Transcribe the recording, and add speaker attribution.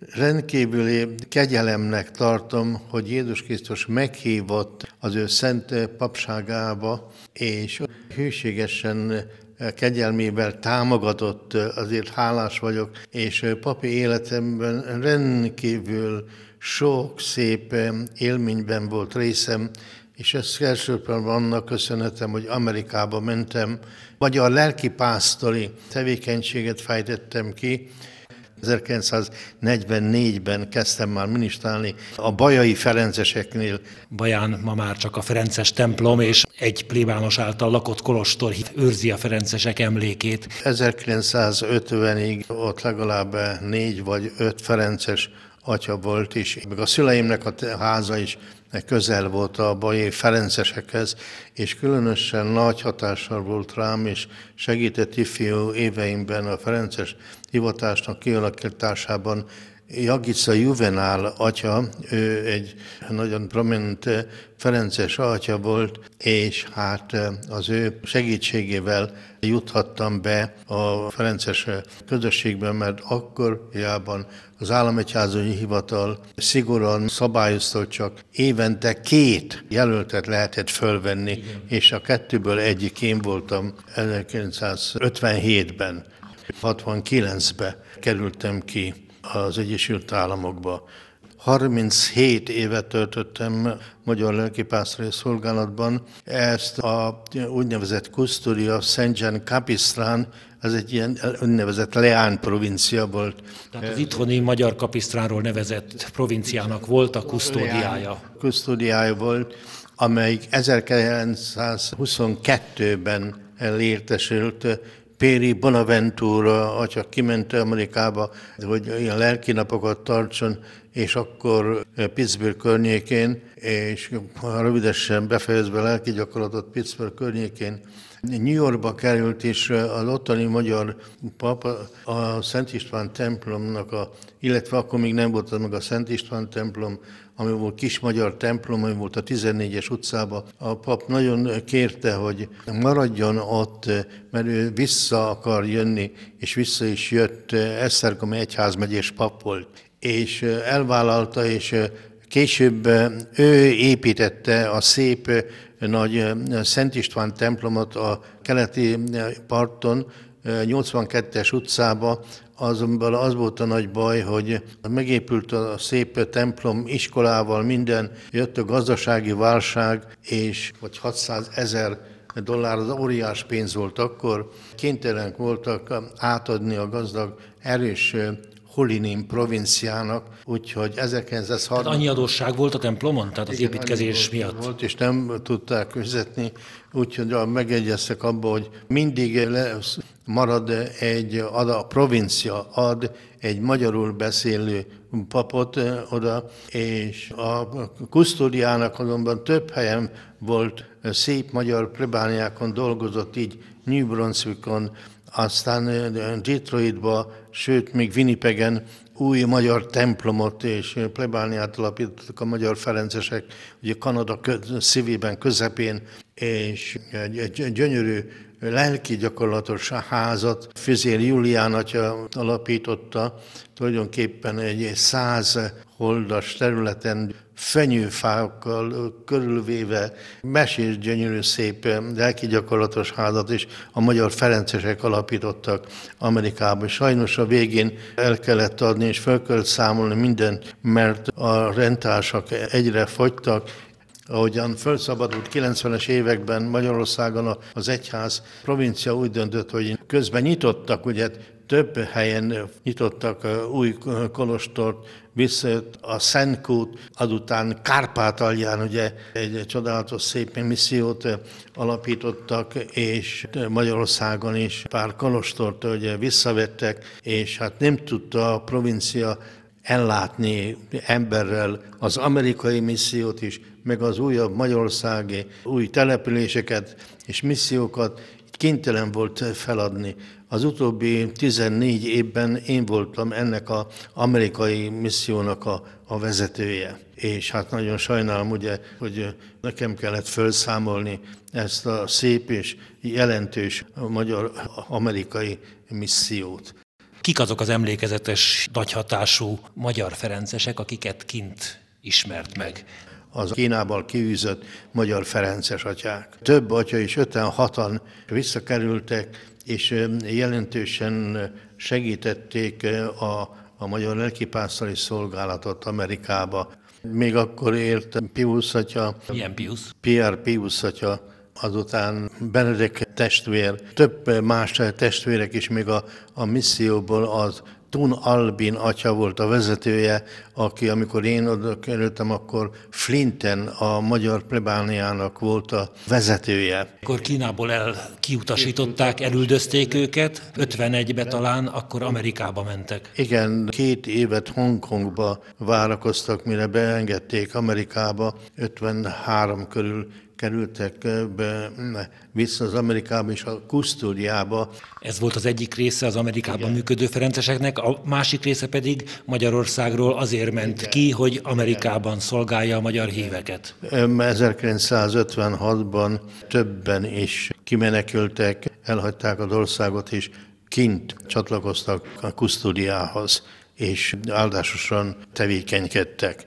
Speaker 1: Rendkívüli kegyelemnek tartom, hogy Jézus Krisztus meghívott az ő szent papságába, és hűségesen kegyelmével támogatott, azért hálás vagyok, és papi életemben rendkívül sok szép élményben volt részem, és ezt elsősorban annak köszönhetem, hogy Amerikába mentem, vagy a lelkipásztori tevékenységet fejtettem ki, 1944-ben kezdtem már ministrálni a Bajai Ferenceseknél.
Speaker 2: Baján ma már csak a Ferences templom és egy plébános által lakott kolostor őrzi a Ferencesek emlékét.
Speaker 1: 1950-ig ott legalább négy vagy öt Ferences atya volt is, meg a szüleimnek a háza is közel volt a bajai Ferencesekhez, és különösen nagy hatással volt rám, és segített ifjú éveimben a Ferences hivatásnak kialakításában Jagica Juvenál atya, ő egy nagyon prominent Ferences atya volt, és hát az ő segítségével juthattam be a Ferences közösségben, mert akkor jában az államegyházói hivatal szigorúan szabályozta, hogy csak évente két jelöltet lehetett fölvenni, Igen. és a kettőből egyik én voltam 1957-ben. 69-ben kerültem ki az Egyesült Államokba. 37 évet töltöttem magyar lelkipásztori szolgálatban. Ezt a úgynevezett Custodia Szent Jean Capistrán, ez egy ilyen úgynevezett Leán provincia volt.
Speaker 2: Tehát az itthoni magyar kapisztránról nevezett provinciának volt a kusztódiája.
Speaker 1: Kusztódiája volt, amelyik 1922-ben elértesült Péri Bonaventura atya kiment Amerikába, hogy ilyen lelki napokat tartson, és akkor Pittsburgh környékén, és rövidesen befejezve lelki gyakorlatot Pittsburgh környékén, New Yorkba került, és az ottani magyar papa a Szent István templomnak, a, illetve akkor még nem volt meg a Szent István templom, ami volt kis magyar templom, ami volt a 14-es utcában. A pap nagyon kérte, hogy maradjon ott, mert ő vissza akar jönni, és vissza is jött. Esztergom egyházmegyés pap volt, és elvállalta, és Később ő építette a szép nagy Szent István templomot a keleti parton, 82-es utcába, azonban az volt a nagy baj, hogy megépült a szép templom iskolával, minden, jött a gazdasági válság, és vagy 600 ezer dollár, az óriás pénz volt akkor, kénytelenek voltak átadni a gazdag, erős Hulinin provinciának, úgyhogy 1930...
Speaker 2: Tehát annyi adósság volt a templomon, tehát az építkezés miatt?
Speaker 1: Volt, és nem tudták fizetni, úgyhogy megegyeztek abba, hogy mindig marad egy, ad a provincia, ad egy magyarul beszélő papot oda, és a kusztódiának azonban több helyen volt szép magyar plebániákon dolgozott, így New Brunswickon, aztán Detroitba, sőt, még Winnipegen új magyar templomot és plebániát alapítottak a magyar ferencesek, ugye Kanada szívében, közepén, és egy, gyönyörű lelki gyakorlatos házat Fizér Julián atya alapította, tulajdonképpen egy száz holdas területen fenyőfákkal körülvéve mesés gyönyörű szép lelki gyakorlatos házat is a magyar ferencesek alapítottak Amerikában. Sajnos a végén el kellett adni és fel kellett számolni mindent, mert a rendtársak egyre fogytak, ahogyan felszabadult 90-es években Magyarországon az egyház provincia úgy döntött, hogy közben nyitottak, ugye több helyen nyitottak új kolostort, visszajött a Szentkút, azután Kárpátalján ugye egy csodálatos szép missziót alapítottak, és Magyarországon is pár kolostort ugye visszavettek, és hát nem tudta a provincia ellátni emberrel az amerikai missziót is, meg az újabb magyarországi új településeket és missziókat kénytelen volt feladni. Az utóbbi 14 évben én voltam ennek az amerikai missziónak a, a vezetője. És hát nagyon sajnálom, ugye, hogy nekem kellett felszámolni ezt a szép és jelentős magyar-amerikai missziót.
Speaker 2: Kik azok az emlékezetes, nagyhatású magyar ferencesek, akiket kint ismert meg?
Speaker 1: az Kínából kiűzött magyar ferences atyák. Több atya is, 56-an visszakerültek, és jelentősen segítették a, a magyar lelkipásztori szolgálatot Amerikába. Még akkor élt Pius atya.
Speaker 2: Milyen Pius?
Speaker 1: Pierre Pius atya, azután Benedek testvér, több más testvérek is még a, a misszióból az Tun Albin atya volt a vezetője, aki amikor én oda kerültem, akkor Flinten a magyar plebániának volt a vezetője.
Speaker 2: Akkor Kínából el kiutasították, elüldözték őket, 51-be talán, akkor Amerikába mentek.
Speaker 1: Igen, két évet Hongkongba várakoztak, mire beengedték Amerikába, 53 körül kerültek be, vissza az Amerikába és a kusztódiába.
Speaker 2: Ez volt az egyik része az Amerikában Igen. működő ferenceseknek, a másik része pedig Magyarországról azért ment Igen. ki, hogy Amerikában szolgálja a magyar híveket.
Speaker 1: 1956-ban többen is kimenekültek, elhagyták az országot, és kint csatlakoztak a kusztódiához, és áldásosan tevékenykedtek.